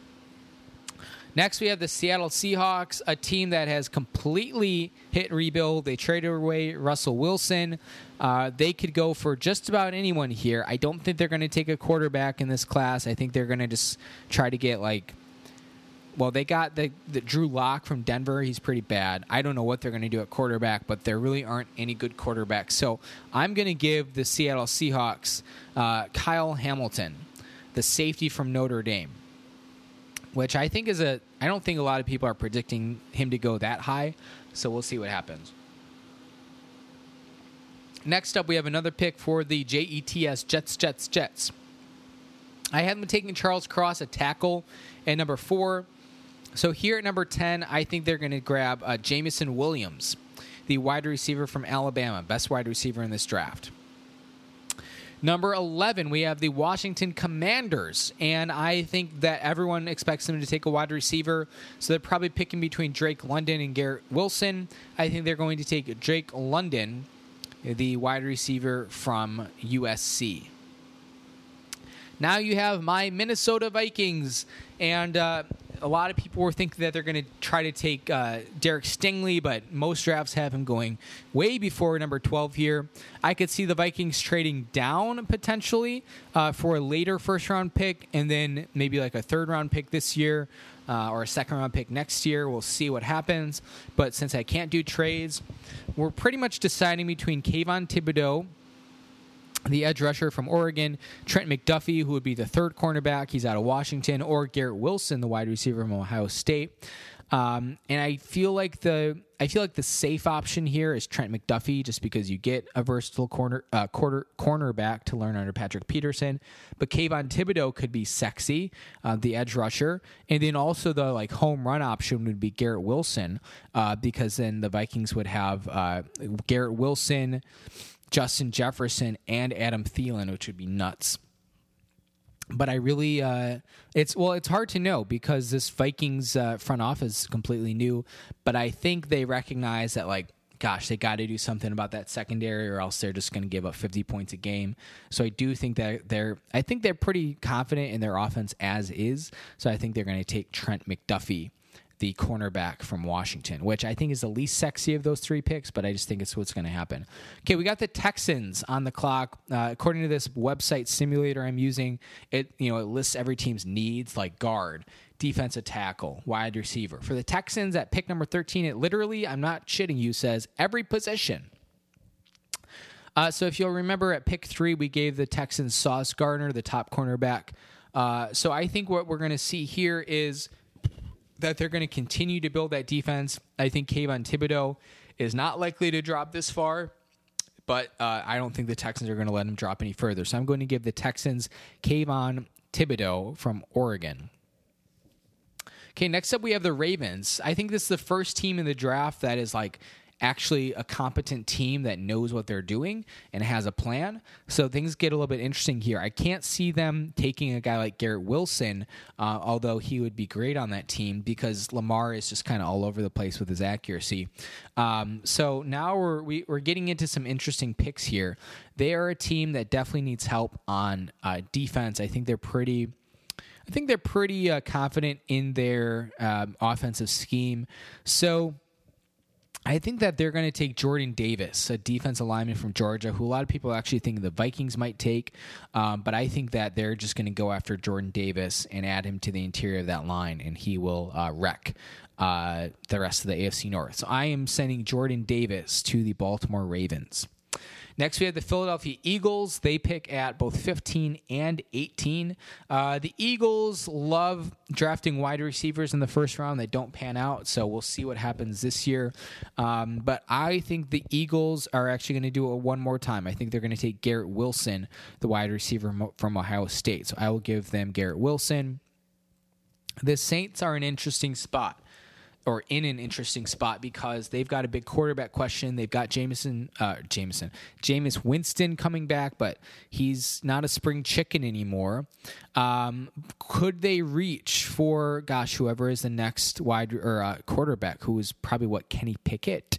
Next, we have the Seattle Seahawks, a team that has completely hit rebuild. They traded away Russell Wilson. Uh, they could go for just about anyone here. I don't think they're going to take a quarterback in this class. I think they're going to just try to get like. Well, they got the, the Drew Lock from Denver. He's pretty bad. I don't know what they're going to do at quarterback, but there really aren't any good quarterbacks. So I'm going to give the Seattle Seahawks uh, Kyle Hamilton, the safety from Notre Dame which I think is a. I don't think a lot of people are predicting him to go that high, so we'll see what happens. Next up, we have another pick for the JETS Jets, Jets, Jets. I have them taking Charles Cross, a tackle, at number four. So here at number 10, I think they're going to grab uh, Jameson Williams, the wide receiver from Alabama, best wide receiver in this draft. Number 11, we have the Washington Commanders. And I think that everyone expects them to take a wide receiver. So they're probably picking between Drake London and Garrett Wilson. I think they're going to take Drake London, the wide receiver from USC. Now you have my Minnesota Vikings. And uh, a lot of people were thinking that they're going to try to take uh, Derek Stingley, but most drafts have him going way before number 12 here. I could see the Vikings trading down potentially uh, for a later first round pick and then maybe like a third round pick this year uh, or a second round pick next year. We'll see what happens. But since I can't do trades, we're pretty much deciding between Kayvon Thibodeaux the edge rusher from Oregon, Trent McDuffie, who would be the third cornerback. He's out of Washington, or Garrett Wilson, the wide receiver from Ohio State. Um, and I feel like the I feel like the safe option here is Trent McDuffie, just because you get a versatile corner uh, quarter cornerback to learn under Patrick Peterson. But Kayvon Thibodeaux could be sexy, uh, the edge rusher, and then also the like home run option would be Garrett Wilson, uh, because then the Vikings would have uh, Garrett Wilson. Justin Jefferson and Adam Thielen, which would be nuts. But I really, uh, it's well, it's hard to know because this Vikings uh, front office is completely new. But I think they recognize that, like, gosh, they got to do something about that secondary, or else they're just going to give up 50 points a game. So I do think that they're, I think they're pretty confident in their offense as is. So I think they're going to take Trent McDuffie the cornerback from Washington, which I think is the least sexy of those three picks, but I just think it's what's going to happen. Okay, we got the Texans on the clock. Uh, according to this website simulator I'm using, it you know it lists every team's needs like guard, defensive tackle, wide receiver. For the Texans at pick number 13, it literally, I'm not shitting you, says every position. Uh, so if you'll remember at pick three, we gave the Texans Sauce Gardner, the top cornerback Uh, so I think what we're going to see here is that they're going to continue to build that defense. I think Kayvon Thibodeaux is not likely to drop this far, but uh, I don't think the Texans are going to let him drop any further. So I'm going to give the Texans Kayvon Thibodeaux from Oregon. Okay, next up we have the Ravens. I think this is the first team in the draft that is like actually a competent team that knows what they're doing and has a plan. So things get a little bit interesting here. I can't see them taking a guy like Garrett Wilson, uh, although he would be great on that team because Lamar is just kind of all over the place with his accuracy. Um, so now we're we, are we are getting into some interesting picks here. They are a team that definitely needs help on uh, defense. I think they're pretty. I think they're pretty uh, confident in their um, offensive scheme. So I think that they're going to take Jordan Davis, a defensive lineman from Georgia, who a lot of people actually think the Vikings might take. Um, but I think that they're just going to go after Jordan Davis and add him to the interior of that line, and he will uh, wreck uh, the rest of the AFC North. So I am sending Jordan Davis to the Baltimore Ravens. Next, we have the Philadelphia Eagles. They pick at both 15 and 18. Uh, the Eagles love drafting wide receivers in the first round. They don't pan out, so we'll see what happens this year. Um, but I think the Eagles are actually going to do it one more time. I think they're going to take Garrett Wilson, the wide receiver from Ohio State. So I will give them Garrett Wilson. The Saints are an interesting spot or in an interesting spot because they've got a big quarterback question. They've got Jameson, uh, Jameson, Jameis Winston coming back, but he's not a spring chicken anymore. Um, could they reach for, gosh, whoever is the next wide or uh, quarterback, who is probably what Kenny Pickett?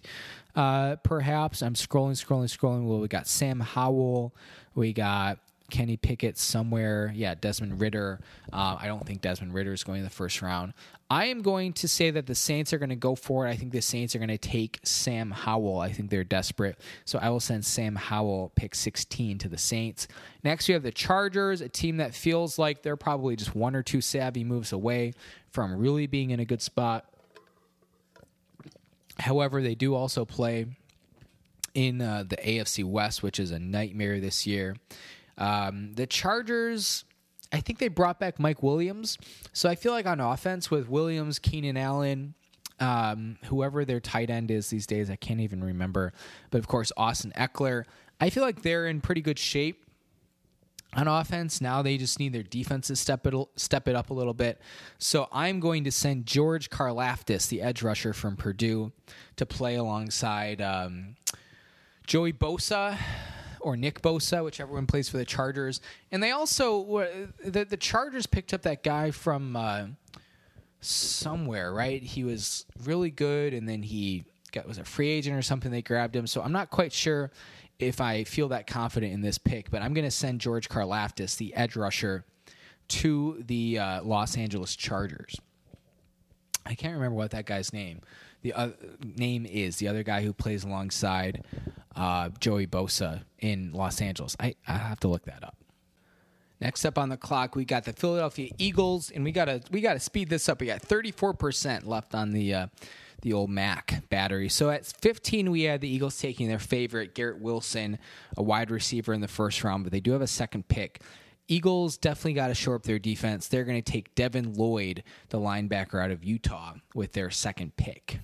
Uh, perhaps I'm scrolling, scrolling, scrolling. Well, we got Sam Howell, we got Kenny Pickett somewhere. Yeah, Desmond Ridder. Uh, I don't think Desmond Ridder is going in the first round. I am going to say that the Saints are going to go for it. I think the Saints are going to take Sam Howell. I think they're desperate. So I will send Sam Howell, pick 16, to the Saints. Next, we have the Chargers, a team that feels like they're probably just one or two savvy moves away from really being in a good spot. However, they do also play in uh, the AFC West, which is a nightmare this year. Um, the Chargers, I think they brought back Mike Williams. So I feel like on offense with Williams, Keenan Allen, um, whoever their tight end is these days, I can't even remember. But of course, Austin Ekeler. I feel like they're in pretty good shape on offense. Now they just need their defense to step it step it up a little bit. So I'm going to send George Karlaftis, the edge rusher from Purdue, to play alongside um, Joey Bosa or Nick Bosa, whichever one plays for the Chargers. And they also the the Chargers picked up that guy from uh, somewhere, right? He was really good, and then he got was a free agent or something. They grabbed him, so I'm not quite sure if I feel that confident in this pick. But I'm going to send George Karlaftis, the edge rusher, to the uh, Los Angeles Chargers. I can't remember what that guy's name the uh, name is the other guy who plays alongside uh, Joey Bosa in Los Angeles. I, I have to look that up. Next up on the clock, we got the Philadelphia Eagles, and we gotta we gotta speed this up. We got thirty four percent left on the uh, the old Mac battery. So at fifteen, we had the Eagles taking their favorite Garrett Wilson, a wide receiver in the first round, but they do have a second pick. Eagles definitely got to shore up their defense. They're going to take Devin Lloyd, the linebacker out of Utah, with their second pick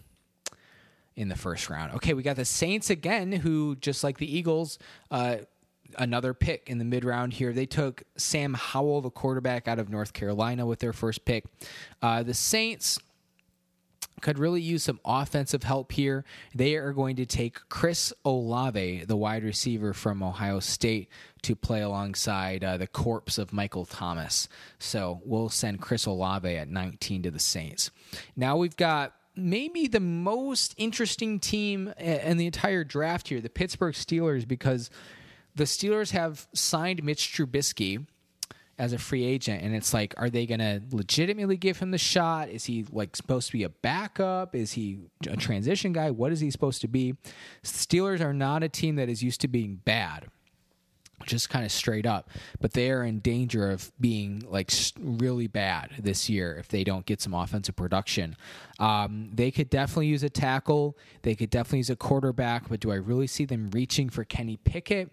in the first round. Okay, we got the Saints again, who just like the Eagles, uh, another pick in the mid round here. They took Sam Howell, the quarterback out of North Carolina, with their first pick. Uh, the Saints could really use some offensive help here. They are going to take Chris Olave, the wide receiver from Ohio State, to play alongside uh, the corpse of Michael Thomas. So we'll send Chris Olave at 19 to the Saints. Now we've got maybe the most interesting team in the entire draft here, the Pittsburgh Steelers, because the Steelers have signed Mitch Trubisky as a free agent and it's like are they going to legitimately give him the shot? Is he like supposed to be a backup? Is he a transition guy? What is he supposed to be? Steelers are not a team that is used to being bad just kind of straight up. But they are in danger of being like really bad this year if they don't get some offensive production. Um, they could definitely use a tackle. They could definitely use a quarterback. But do I really see them reaching for Kenny Pickett?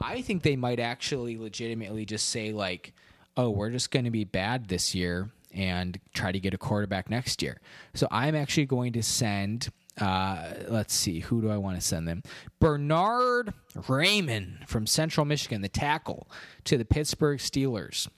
I think they might actually legitimately just say like, oh, we're just going to be bad this year and try to get a quarterback next year. So I'm actually going to send. Uh, let's see, who do I want to send them? Bernard Raymond from Central Michigan, the tackle, to the Pittsburgh Steelers.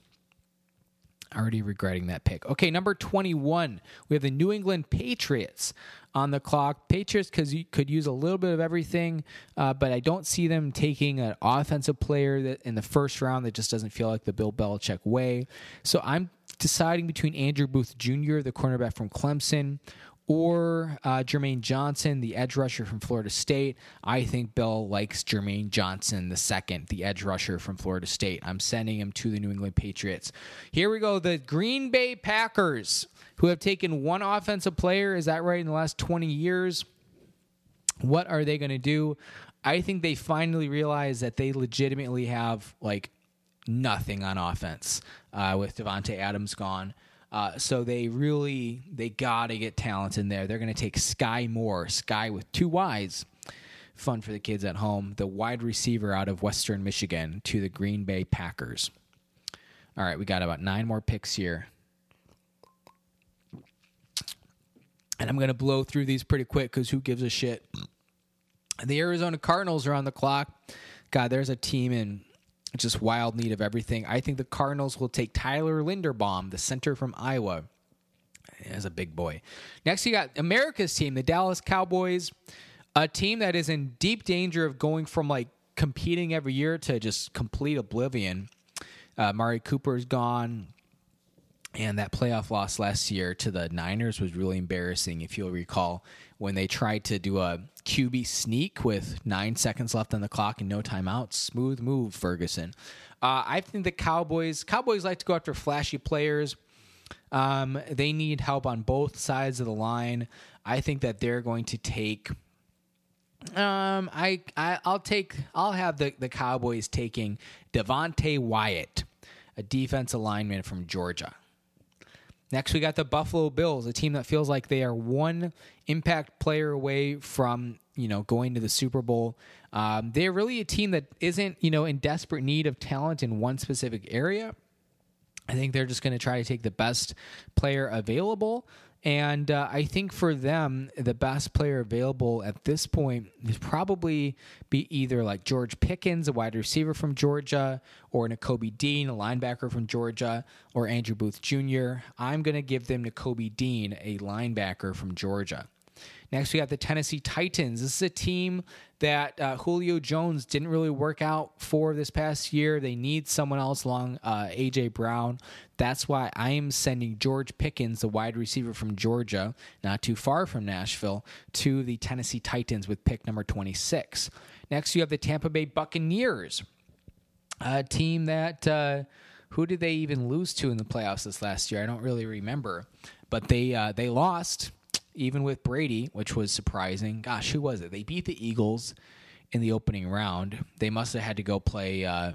Already regretting that pick. Okay, number 21, we have the New England Patriots on the clock. Patriots cause you could use a little bit of everything, uh, but I don't see them taking an offensive player that in the first round that just doesn't feel like the Bill Belichick way. So I'm deciding between Andrew Booth Jr., the cornerback from Clemson, or uh, Jermaine Johnson, the edge rusher from Florida State. I think Bill likes Jermaine Johnson, the second, the edge rusher from Florida State. I'm sending him to the New England Patriots. Here we go. The Green Bay Packers, who have taken one offensive player, is that right, in the last 20 years? What are they going to do? I think they finally realize that they legitimately have like nothing on offense uh, with Davante Adams gone. Uh, so they really they gotta get talent in there. They're gonna take Skyy Moore, Sky with two Y's. Fun for the kids at home. The wide receiver out of Western Michigan to the Green Bay Packers. All right, we got about nine more picks here. And I'm going to blow through these pretty quick because who gives a shit? The Arizona Cardinals are on the clock. God, there's a team in just wild need of everything. I think the Cardinals will take Tyler Linderbaum, the center from Iowa, as a big boy. Next, you got America's team, the Dallas Cowboys, a team that is in deep danger of going from like competing every year to just complete oblivion. Uh, Mari Cooper's gone. And that playoff loss last year to the Niners was really embarrassing, if you'll recall, when they tried to do a QB sneak with nine seconds left on the clock and no timeouts. Smooth move, Ferguson. Uh, I think the Cowboys Cowboys like to go after flashy players. Um, they need help on both sides of the line. I think that they're going to take. Um, I, I I'll take I'll have the the Cowboys taking Devonte Wyatt, a defensive lineman from Georgia. Next, we got the Buffalo Bills, a team that feels like they are one impact player away from you know going to the Super Bowl. Um, they're really a team that isn't you know in desperate need of talent in one specific area. I think they're just going to try to take the best player available. And uh, I think for them, the best player available at this point is probably be either like George Pickens, a wide receiver from Georgia, or Nakobe Dean, a linebacker from Georgia, or Andrew Booth Jr. I'm going to give them Nakobe Dean, a linebacker from Georgia. Next, we got the Tennessee Titans. This is a team that uh, Julio Jones didn't really work out for this past year. They need someone else along uh, AJ Brown. That's why I am sending George Pickens, the wide receiver from Georgia, not too far from Nashville, to the Tennessee Titans with pick number 26. Next, you have the Tampa Bay Buccaneers, a team that. Uh, who did they even lose to in the playoffs this last year? I don't really remember, but they uh, they lost even with Brady, which was surprising. Gosh, who was it? They beat the Eagles in the opening round. They must have had to go play uh,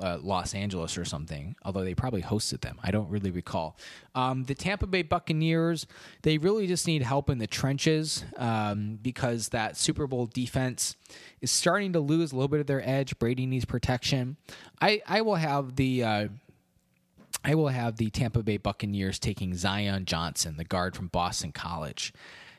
uh, Los Angeles or something, although they probably hosted them. I don't really recall. Um, the Tampa Bay Buccaneers, they really just need help in the trenches um, because that Super Bowl defense is starting to lose a little bit of their edge. Brady needs protection. I, I will have the. Uh, I will have the Tampa Bay Buccaneers taking Zion Johnson, the guard from Boston College.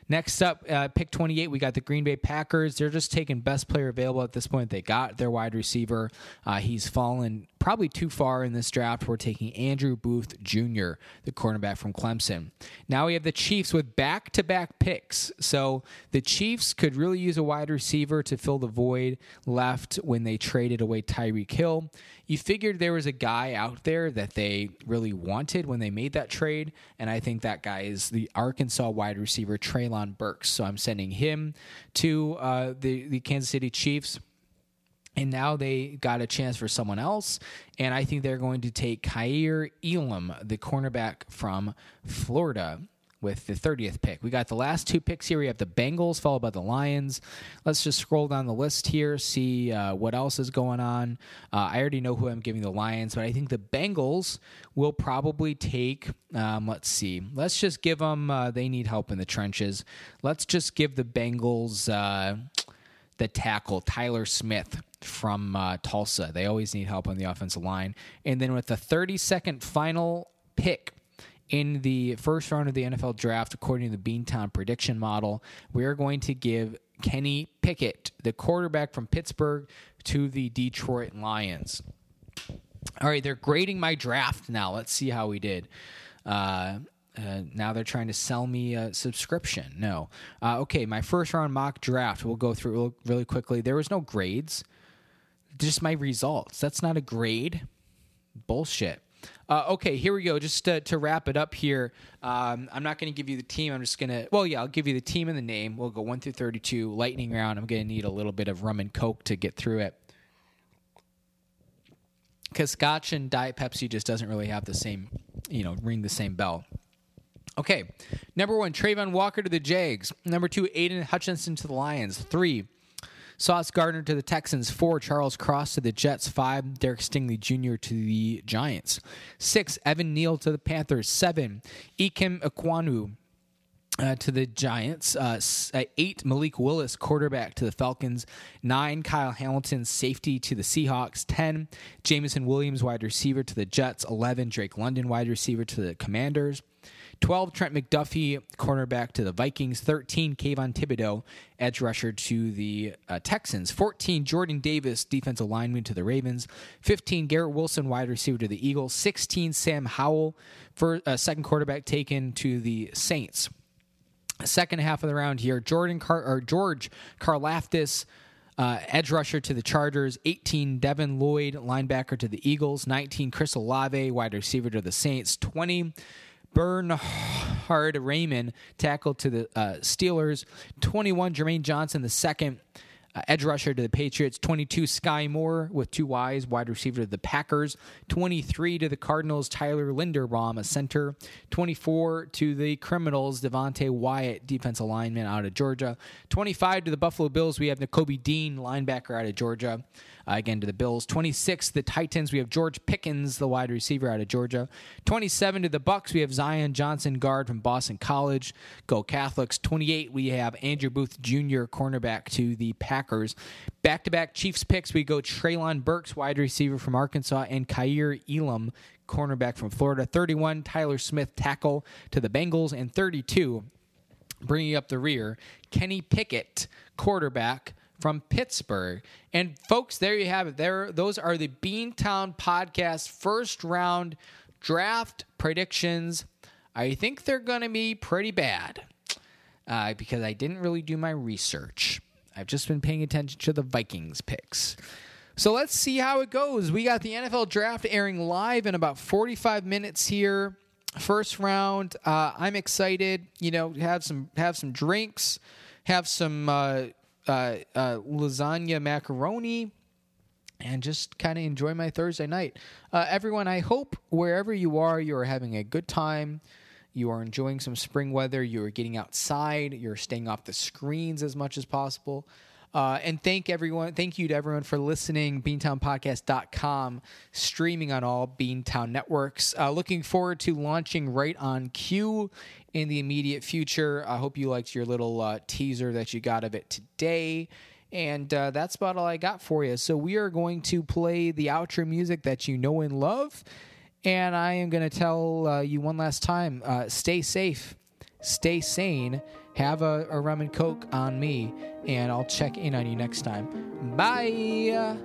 Next up, uh, pick 28, we got the Green Bay Packers. They're just taking best player available at this point. They got their wide receiver. Uh, he's fallen probably too far in this draft. We're taking Andrew Booth Jr., the cornerback from Clemson. Now we have the Chiefs with back to back picks. So the Chiefs could really use a wide receiver to fill the void left when they traded away Tyreek Hill. You figured there was a guy out there that they really wanted when they made that trade, and I think that guy is the Arkansas wide receiver Treylon Burks. So I'm sending him to uh, the the Kansas City Chiefs. And now they got a chance for someone else. And I think they're going to take Kaiir Elam, the cornerback from Florida, with the 30th pick. We got the last two picks here. We have the Bengals, followed by the Lions. Let's just scroll down the list here, see uh, what else is going on. Uh, I already know who I'm giving the Lions, but I think the Bengals will probably take, um, let's see, let's just give them, uh, they need help in the trenches. Let's just give the Bengals. Uh, the tackle Tyler Smith from uh, Tulsa. They always need help on the offensive line. And then with the 32nd final pick in the first round of the NFL draft, according to the Beantown prediction model, we are going to give Kenny Pickett, the quarterback from Pittsburgh, to the Detroit Lions. All right, they're grading my draft now. Let's see how we did. Uh, uh, now they're trying to sell me a subscription. No. Uh, okay, my first round mock draft. We'll go through really quickly. There was no grades, just my results. That's not a grade. Bullshit. Uh, okay, here we go. Just to, to wrap it up here, um, I'm not going to give you the team. I'm just going to, well, yeah, I'll give you the team and the name. We'll go 1 through 32, lightning round. I'm going to need a little bit of rum and coke to get through it. Because Scotch and Diet Pepsi just doesn't really have the same, you know, ring the same bell. Okay, number one, Travon Walker to the Jags. Number two, Aidan Hutchinson to the Lions. Three, Sauce Gardner to the Texans. Four, Charles Cross to the Jets. Five, Derek Stingley Jr. to the Giants. Six, Evan Neal to the Panthers. Seven, Ikem Ekwonu uh, to the Giants. Uh, uh, eight, Malik Willis, quarterback to the Falcons. Nine, Kyle Hamilton, safety to the Seahawks. Ten, Jameson Williams, wide receiver to the Jets. Eleven, Drake London, wide receiver to the Commanders. 12, Trent McDuffie, cornerback to the Vikings. 13, Kayvon Thibodeaux, edge rusher to the uh, Texans. 14, Jordan Davis, defensive lineman to the Ravens. 15, Garrett Wilson, wide receiver to the Eagles. 16, Sam Howell, for uh, second quarterback taken to the Saints. Second half of the round here, Jordan Car- or George Karlaftis, uh, edge rusher to the Chargers, 18 Devin Lloyd, linebacker to the Eagles, 19 Chris Olave, wide receiver to the Saints, 20 Bernhard Raymond, tackle to the uh, Steelers. 21, Jermaine Johnson, the second uh, edge rusher to the Patriots. 22, Skyy Moore with two Ys, wide receiver to the Packers. 23 to the Cardinals, Tyler Linderbaum, a center. 24 to the Criminals, Devonte Wyatt, defensive lineman out of Georgia. 25 to the Buffalo Bills, we have Nakobe Dean, linebacker out of Georgia. Uh, again to the Bills. 26, the Titans. We have George Pickens, the wide receiver out of Georgia. 27 to the Bucks. We have Zion Johnson, guard from Boston College. Go Catholics. 28, we have Andrew Booth Jr., cornerback to the Packers. Back to back Chiefs picks. We go Treylon Burks, wide receiver from Arkansas, and Kaiir Elam, cornerback from Florida. 31, Tyler Smith, tackle to the Bengals. And 32, bringing up the rear, Kenny Pickett, quarterback from Pittsburgh. And folks, there you have it. There, those are the Beantown Podcast first round draft predictions. I think they're going to be pretty bad uh, because I didn't really do my research. I've just been paying attention to the Vikings picks. So let's see how it goes. We got the NFL draft airing live in about 45 minutes here. First round. Uh, I'm excited. You know, have some have some drinks, have some uh, uh, uh, lasagna macaroni and just kind of enjoy my Thursday night. Uh, everyone, I hope wherever you are, you are having a good time. You are enjoying some spring weather. You are getting outside. You're staying off the screens as much as possible. Uh, and thank everyone. Thank you to everyone for listening. BeantownPodcast.com, streaming on all Beantown networks. Uh, looking forward to launching right on cue in the immediate future. I hope you liked your little uh, teaser that you got of it today. And uh, that's about all I got for you. So we are going to play the outro music that you know and love. And I am going to tell uh, you one last time uh, stay safe, stay sane, have a, a rum and coke on me, and I'll check in on you next time. Bye.